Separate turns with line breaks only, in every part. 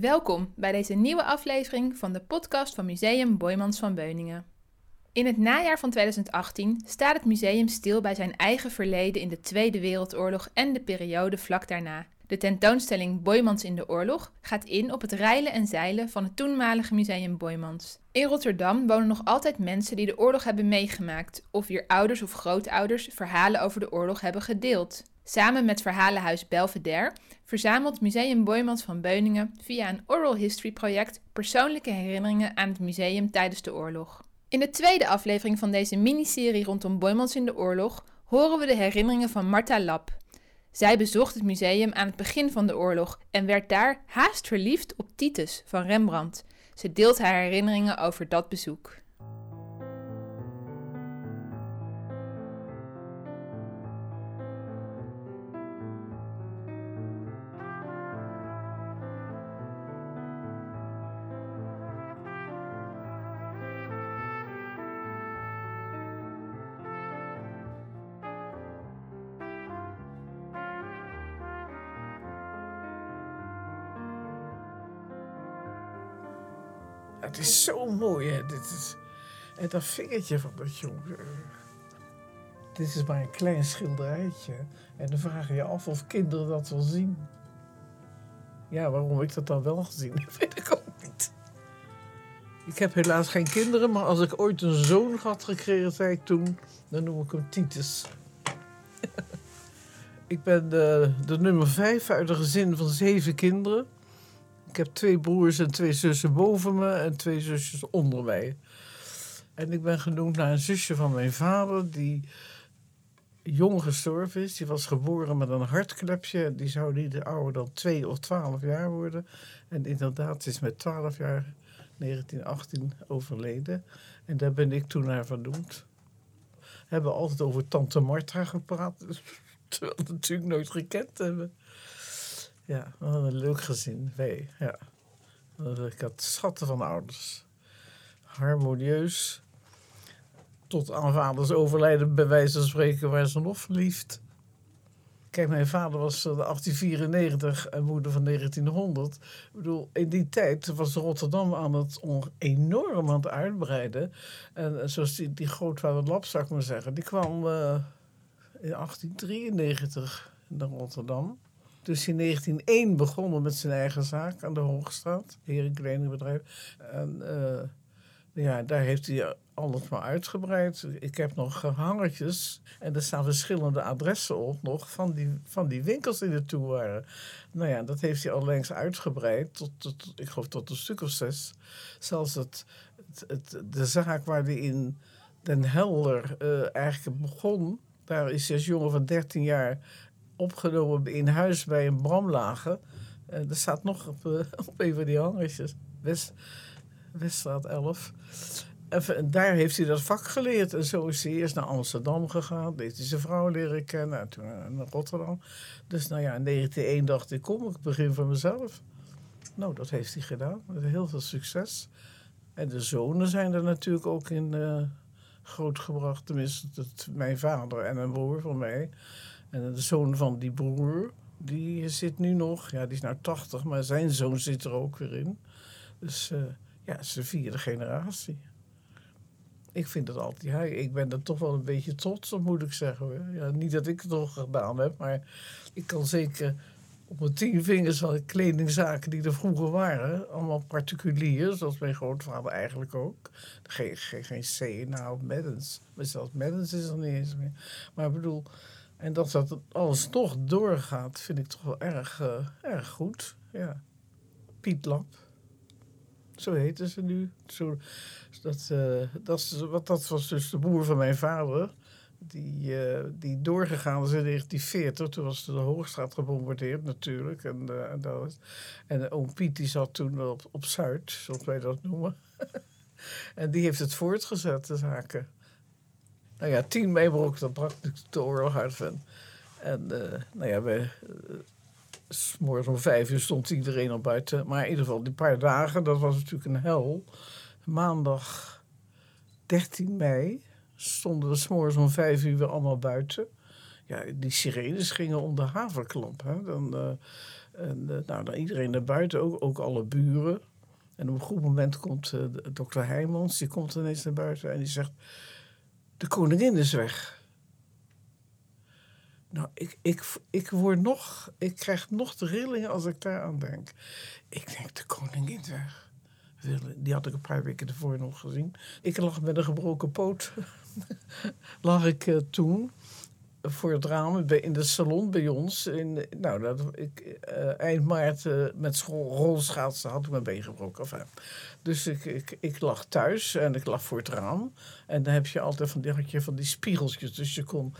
Welkom bij deze nieuwe aflevering van de podcast van Museum Boymans van Beuningen. In het najaar van 2018 staat het museum stil bij zijn eigen verleden in de Tweede Wereldoorlog en de periode vlak daarna. De tentoonstelling Boymans in de Oorlog gaat in op het reilen en zeilen van het toenmalige Museum Boymans. In Rotterdam wonen nog altijd mensen die de oorlog hebben meegemaakt of wier ouders of grootouders verhalen over de oorlog hebben gedeeld. Samen met Verhalenhuis Belvedere verzamelt Museum Boymans van Beuningen via een oral history project persoonlijke herinneringen aan het museum tijdens de oorlog. In de tweede aflevering van deze miniserie rondom Boymans in de oorlog horen we de herinneringen van Marta Lap. Zij bezocht het museum aan het begin van de oorlog en werd daar haast verliefd op Titus van Rembrandt. Ze deelt haar herinneringen over dat bezoek.
Het is zo mooi, hè. Dit is... En dat vingertje van dat jongen. Dit is maar een klein schilderijtje. En dan vraag je je af of kinderen dat wel zien. Ja, waarom ik dat dan wel gezien heb, weet ik ook niet. Ik heb helaas geen kinderen, maar als ik ooit een zoon had gekregen, zei ik toen, dan noem ik hem Titus. ik ben de, de nummer vijf uit een gezin van zeven kinderen. Ik heb twee broers en twee zussen boven me en twee zusjes onder mij. En ik ben genoemd naar een zusje van mijn vader, die jong gestorven is. Die was geboren met een hartklepje. Die zou niet ouder dan twee of twaalf jaar worden. En inderdaad, is met twaalf jaar 1918 overleden. En daar ben ik toen naar vernoemd. We hebben altijd over tante Martha gepraat. Terwijl we natuurlijk nooit gekend hebben. Ja, wat een leuk gezin. Wij, ja. Ik had schatten van ouders. Harmonieus. Tot aan vaders overlijden, bij wijze van spreken, waren ze nog verliefd. Kijk, mijn vader was eh, 1894 en moeder van 1900. Ik bedoel, in die tijd was Rotterdam aan het enorm aan het uitbreiden. En eh, zoals die, die grootvader Lap, zou maar zeggen, die kwam eh, in 1893 naar Rotterdam. Dus in 1901 begonnen met zijn eigen zaak aan de Hoogstraat, herenkledingbedrijf. En eh, ja, daar heeft hij alles maar uitgebreid. Ik heb nog hangertjes en er staan verschillende adressen op nog van die, van die winkels die er toe waren. Nou ja, dat heeft hij allengs uitgebreid tot, tot, ik geloof tot een stuk of zes. Zelfs het, het, het- de zaak waar hij in Den Helder eh, eigenlijk begon, daar is hij als jongen van 13 jaar opgenomen in huis bij een bramlager. Eh er staat nog op, eh, op een van die hangertjes. West, Weststraat 11. En, daar heeft hij dat vak geleerd. En zo is hij eerst naar Amsterdam gegaan. Heeft hij zijn vrouw leren kennen. En toen naar Rotterdam. Dus nou ja, in 1901 dacht ik, kom, ik begin voor mezelf. Nou, dat heeft hij gedaan. Met heel veel succes. En de zonen zijn er natuurlijk ook in eh, grootgebracht. Tenminste, dat, mijn vader en een broer van mij. En de zoon van die broer, die zit nu nog, ja, die is nou 80, maar zijn zoon zit er ook weer in. Dus eh, ja, het is de vierde generatie. Ik vind het altijd, ja, ik ben er toch wel een beetje trots op, moet ik zeggen. Ja, niet dat ik het nog gedaan heb, maar ik kan zeker op mijn tien vingers al kledingzaken die er vroeger waren, allemaal particulier, zoals mijn grootvader eigenlijk ook. Geen, geen, geen CNA of Maddens. Maar zelfs Maddens is er niet eens meer. Maar ik bedoel, en dat dat alles toch doorgaat, vind ik toch wel erg, eh, erg goed. Ja. Piet Lap. Zo heten ze nu. Zo, dat, eh, dat, wat, dat was dus de broer van mijn vader. Die, eh, die doorgegaan is in 1940. Toen was de Hoogstraat gebombardeerd natuurlijk. En, en, dat, en oom Piet die zat toen op, op Zuid, zoals wij dat noemen. en die heeft het voortgezet, de zaken. Nou ja, 10 mei brak, dat brak de oorlog uit. Van. En eh, nou ja, we, uh, s'morgens om vijf uur stond iedereen al buiten. Maar in ieder geval, die paar dagen, dat was natuurlijk een hel. Maandag 13 mei stonden we s'morgens om vijf uur weer allemaal buiten. Ja, die sirenes gingen om de haverklap. Hè. Dan, eh, En nou, dan iedereen naar buiten, ook, ook alle buren. En op een goed moment komt uh, dokter Heijmans, die komt ineens naar buiten en die zegt... De koningin is weg. Nou, ik, ik, ik word nog... Ik krijg nog de rillingen als ik daar aan denk. Ik denk, de koningin is weg. Die had ik een paar weken ervoor nog gezien. Ik lag met een gebroken poot. lag ik uh, toen voor het raam in de salon bij ons. In, nou, dat, ik, uh, eind maart uh, met rolschaatsen had ik mijn been gebroken. Enfin, dus ik, ik, ik lag thuis en ik lag voor het raam. En dan heb je altijd van die, van die spiegeltjes. Dus je kon...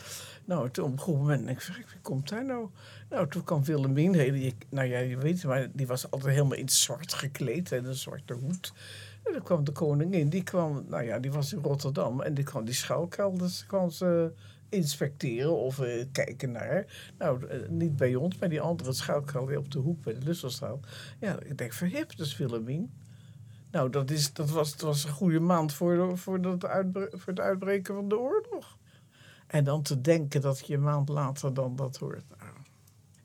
Nou, op een goed moment denk ik, wie komt daar nou? Nou, toen kwam Willemien. Nou ja, je weet maar die was altijd helemaal in zwart gekleed. En een zwarte hoed. En dan kwam de koningin. Die kwam, nou ja, die was in Rotterdam. En die kwam die schuilkelder kwam ze inspecteren of uh, kijken naar. Nou, uh, niet bij ons, maar die andere schuilkelder op de hoek bij de Lusselstraat. Ja, ik denk, verhip, dat is Willemien. Nou, dat, is, dat was, het was een goede maand voor, voor, dat voor het uitbreken van de oorlog. En dan te denken dat je een maand later dan dat hoort. Nou,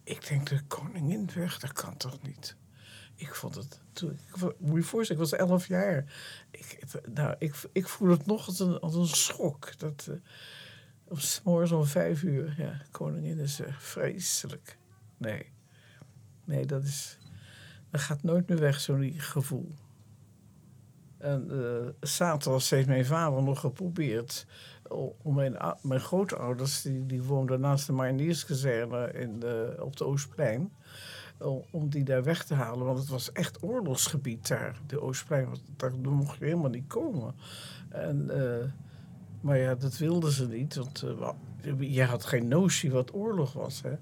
ik denk, de koningin weg, dat kan toch niet? Ik vond het. Toen, ik, moet je voorstellen, ik was elf jaar. Ik, nou, ik, ik voel het nog als een, als een schok. Dat, uh, op morgens om vijf uur, ja, koningin is uh, vreselijk. Nee. Nee, dat is. Dat gaat nooit meer weg, zo'n gevoel. En uh, zaterdag heeft mijn vader nog geprobeerd om mijn, mijn grootouders, die, die woonden naast de Marinierskazerne in de, op de Oostplein, om die daar weg te halen. Want het was echt oorlogsgebied daar, de Oostplein. Daar mocht je helemaal niet komen. En, maar ja, dat wilden ze niet, want uh, je had geen notie wat oorlog was. Hè?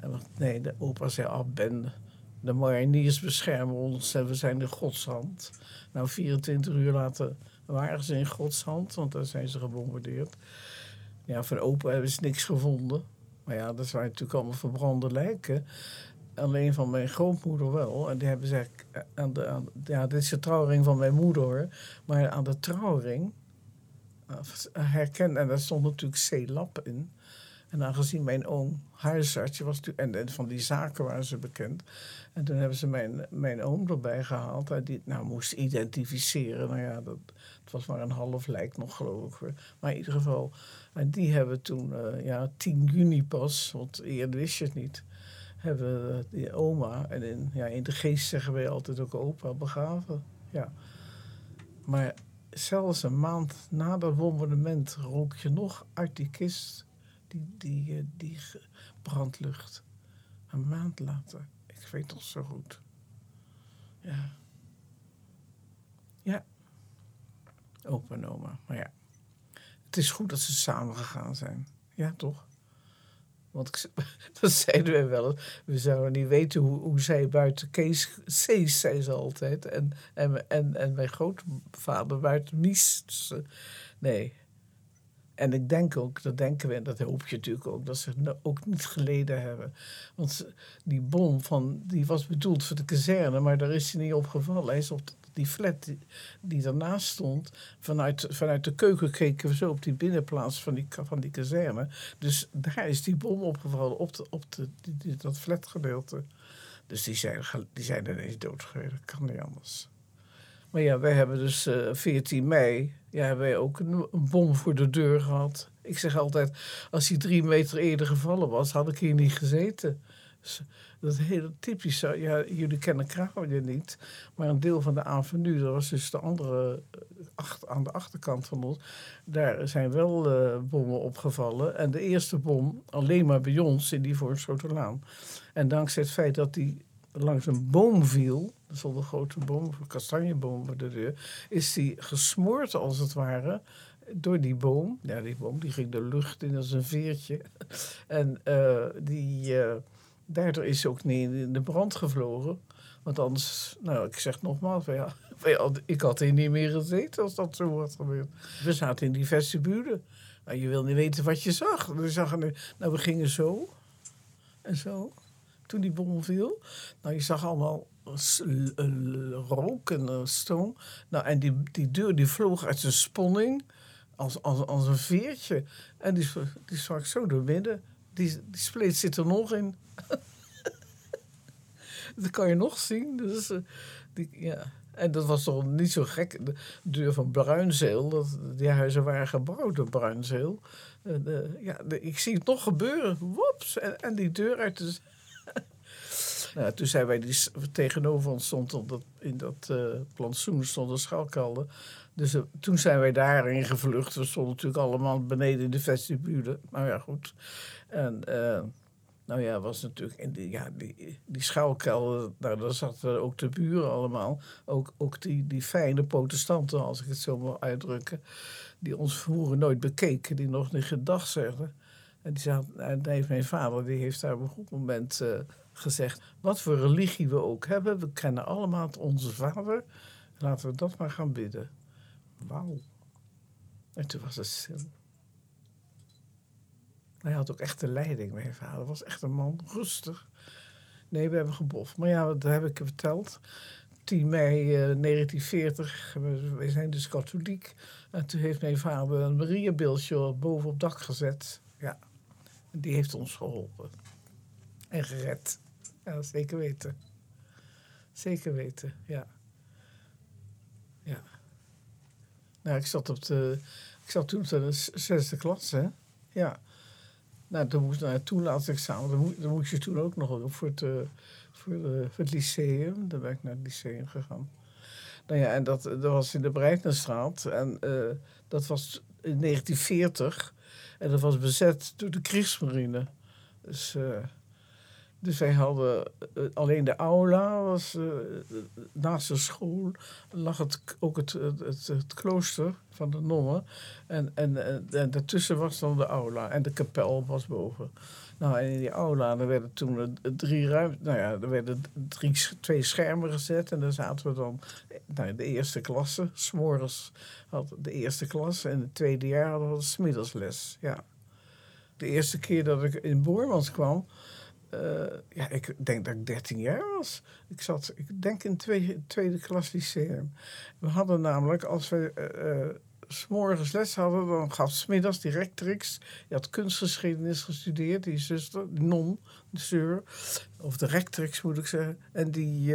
En, want, nee, de opa zei, ah Ben, de mariniers beschermen ons en we zijn de godshand. Nou, 24 uur later waren ze in Gods hand, want daar zijn ze gebombardeerd. Ja, van opa hebben ze niks gevonden. Maar ja, dat waren natuurlijk allemaal verbrande lijken. Alleen van mijn grootmoeder wel. En die hebben ze aan de, ja, dit is de trouwring van mijn moeder hoor. Maar aan de trouwring herkend, en daar stond natuurlijk C-lap in. En aangezien mijn oom huisarts was, en, en van die zaken waren ze bekend. En toen hebben ze mijn, mijn oom erbij gehaald. En die nou, moest identificeren. Nou ja, dat, het was maar een half lijk nog, geloof ik. Maar in ieder geval, en die hebben toen, uh, ja, 10 juni pas, want eerder wist je het niet, hebben die oma, en in, ja, in de geest zeggen wij altijd ook opa, begraven. Ja. Maar zelfs een maand na dat bombardement rook je nog uit die kist die, die, die brandlucht. Een maand later. Ik weet nog zo goed. Ja. Ja. Opa en oma. Maar ja. Het is goed dat ze samen gegaan zijn. Ja, toch? Want dat zeiden wij wel. We zouden niet weten hoe, hoe zij buiten Kees, Cees, zei ze altijd. En, en, en, en mijn grootvader buiten Mies. Dus, nee. En ik denk ook, dat denken we, en dat hoop je natuurlijk ook, dat ze ook niet geleden hebben. Want die bom van, die was bedoeld voor de kazerne, maar daar is hij niet op gevallen. Hij is op die flat die, die daarnaast stond. Vanuit, vanuit de keuken keken we zo op die binnenplaats van die, van die kazerne. Dus daar is die bom opgevallen, op, de, op de, die, dat flatgedeelte. Dus die zijn, die zijn ineens doodgereden. Dat kan niet anders. Maar ja, wij hebben dus uh, 14 mei ja, hebben wij ook een, een, bom voor de deur gehad. Ik zeg altijd, als hij drie meter eerder gevallen was, had ik hier niet gezeten. Dat is heel typisch. Ja, jullie kennen Kraaien niet, maar een deel van de avenue, dat was dus de andere, acht, aan de achterkant van ons, daar zijn wel uh, bommen opgevallen. En de eerste bom alleen maar bij ons in die Voorschotenlaan. En dankzij het feit dat die langs een boom viel, er een grote boom, een kastanjeboom voor de deur, is die gesmoord als het ware door die boom. Ja, die boom die ging de lucht in als een veertje. En uh, die, daardoor is ze ook niet in de brand gevlogen. Want anders, nou, ik zeg nogmaals, ja, ik had hier niet meer gezeten als dat zo was gebeurd. We zaten in die vestibule. Nou, je wil niet weten wat je zag. We zagen, nou, we gingen zo en zo toen die bom viel. Nou, je zag allemaal rook en stoom. Nou, en die, die deur die vloog uit zijn sponning als, als, als een veertje. En die, die zo door midden. Die, die spleet zit er nog in. dat kan je nog zien. Dus, die, ja. En dat was toch niet zo gek. De deur van Bruinzeel, dat, die huizen waren gebouwd door Bruinzeel. Ja, de, ik zie het nog gebeuren. Woeps! En, en die deur uit de... nou, toen zijn wij die tegenover ons stond dat, in dat uh, plantsoen stond een schalkelder. Dus uh, toen zijn wij daarin gevlucht. We stonden natuurlijk allemaal beneden in de vestibule. Nou ja, goed. En nou ja, was natuurlijk in die, ja, die, die nou, daar zaten ook de buren allemaal. Ook, ook die, die fijne protestanten, als ik het zo wil uitdrukken. Die ons vroeger nooit bekeken, die nog niet gedag zeggen. En die zei, en heeft mijn vader die heeft daar op een goed moment uh, gezegd: wat voor religie we ook hebben, we kennen allemaal onze vader. Laten we dat maar gaan bidden. Wauw. En toen was het stil. Hij had ook echt de leiding. Mijn vader was echt een man, rustig. Nee, we hebben geboft. Maar ja, dat heb ik verteld. 10 mei uh, 1940, we, we, zijn dus katholiek. En toen heeft mijn vader een Mariabeeldje boven op dak gezet. Ja, en die heeft ons geholpen. En gered. Ja, zeker weten. Zeker weten, ja. Ja. Nou, ik zat op de... Ik zat toen in de zesde klas, hè. Ja. Nou, toen moest naar het toelatingsexamen. Dan, moest, je toen ook nog voor het, uh, voor, de, voor het lyceum. Dan ben ik naar het lyceum gegaan. Nou ja, en dat, dat was in de Breitnerstraat. En uh, dat was in 1940. En dat was bezet door de Kriegsmarine. Dus, uh, dus wij hadden alleen de aula, was, naast de school lag het, ook het, het, het, klooster van de nonnen. En, en, en, en, daartussen was dan de aula en de kapel was boven. Nou, en in die aula er werden toen drie ruimte, nou ja, er werden drie, twee schermen gezet en daar zaten we dan nou, de eerste klasse. S'morgens had de eerste klas en het tweede jaar hadden we smiddagsles. Ja. De eerste keer dat ik in Boormans kwam, ja, ik denk dat ik 13 jaar was. Ik zat, ik denk in tweede, tweede klas lyceum. We hadden namelijk, als we uh, s'morgens les hadden, dan gaf smiddags directrix. Je had kunstgeschiedenis gestudeerd, die zuster, die non, de zeur. Of de rectrix moet ik zeggen. En die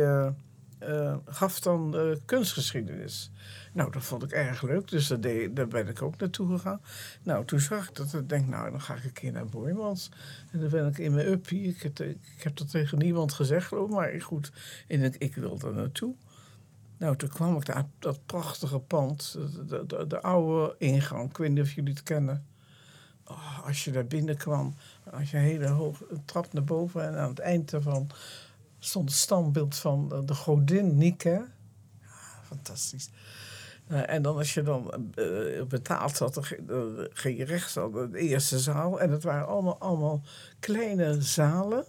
uh, gaf dan uh, kunstgeschiedenis. Nou, dat vond ik erg leuk, dus daar, deed, daar ben ik ook naartoe gegaan. Nou, toen zag ik dat. Ik denk, nou, dan ga ik een keer naar Boymans. En dan ben ik in mijn uppie. Ik, heb, dat tegen niemand gezegd, geloof maar goed, in ik wil daar naartoe. Nou, toen kwam ik daar, dat prachtige pand, de, de, de, oude ingang. Ik weet niet of jullie het kennen. Oh, als je daar binnenkwam, als je een hele hoge trap naar boven en aan het eind daarvan stond het standbeeld van de godin Nike. Fantastisch. Uh, en dan als je dan uh, betaald had, dan ging je rechts aan de eerste zaal. En het waren allemaal, allemaal kleine zalen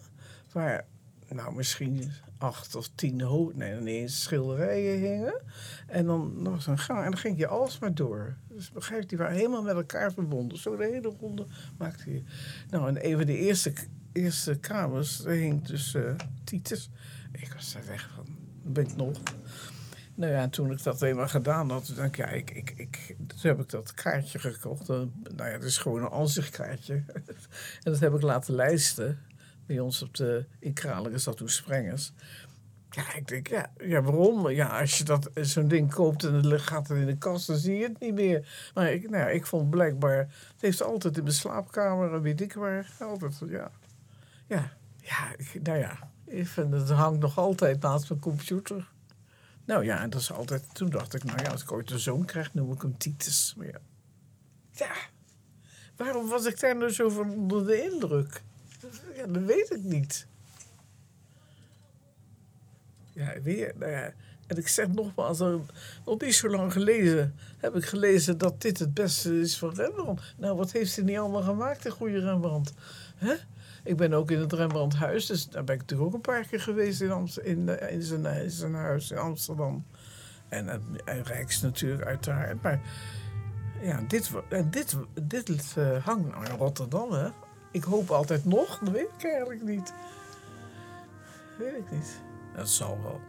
waar nou, misschien acht of tien ho nee, niet eens schilderijen hingen. En dan, was een gang en dan ging je alsmaar door. Dus begrijp die waren helemaal met elkaar verbonden. Zo de hele ronde maakte je. Nou, en een de eerste, eerste kamers, hing dus uh, Titus. Ik was daar weg van, ben ik nog. Nou ja, en toen ik dat eenmaal gedaan had, ik, ja, ik, ik, ik, toen heb ik dat kaartje gekocht. nou ja, het is gewoon een ansichtkaartje. en dat heb ik laten lijsten bij ons op de, in Kralingen zat toen Sprengers. Ja, ik denk, ja, ja waarom? Ja, als je dat zo'n ding koopt en het gaat er in de kast, dan zie je het niet meer. Maar ik, nou ja, ik vond blijkbaar, het heeft altijd in mijn slaapkamer, weet ik waar, altijd, ja. Ja, ja, nou ja, ik vind, het hangt nog altijd naast mijn computer. Nou ja, dat is altijd, toen dacht ik, nou ja, als ik ooit een zoon krijg, noem ik hem Titus. Maar ja. ja, waarom was ik daar nou zo van onder de indruk? Ja, dat weet ik niet. Ja, weer. Nou ja. En ik zeg nogmaals, nog niet zo lang geleden heb ik gelezen dat dit het beste is van Rembrandt. Nou, wat heeft hij niet allemaal gemaakt, de goede Rembrandt? Hè? Ik ben ook in het Rembrandthuis, dus daar ben ik natuurlijk ook een paar keer geweest in, in, in, zijn, in zijn huis in Amsterdam. En, en, en Rijks natuurlijk, uiteraard. Maar ja, dit, dit, dit, hangt nou in Rotterdam, hè? Ik hoop altijd nog, dat weet ik eigenlijk niet. Weet ik niet. Dat zal wel.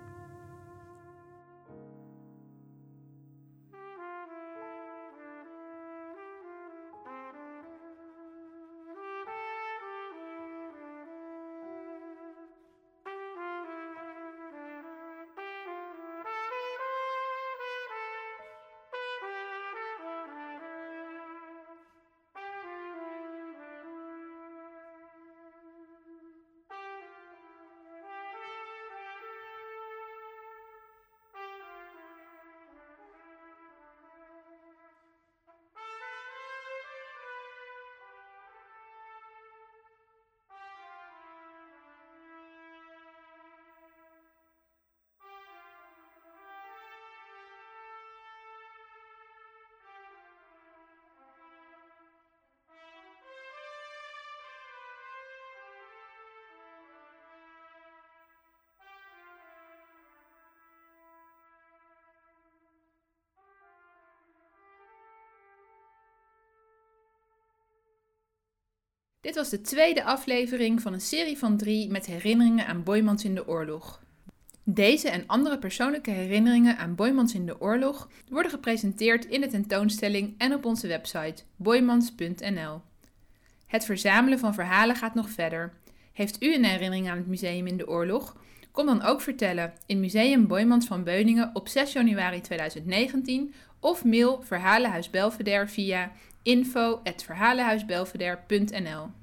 Dit was de tweede aflevering van een serie van drie met herinneringen aan Boymans in de oorlog. Deze en andere persoonlijke herinneringen aan Boymans in de oorlog worden gepresenteerd in de tentoonstelling en op onze website boymans.nl. Het verzamelen van verhalen gaat nog verder. Heeft u een herinnering aan het museum in de oorlog? Kom dan ook vertellen in Museum Boymans van Beuningen op 6 januari 2019 of mail Verhalenhuis Belvedere via info.verhalenhuisbelvedere.nl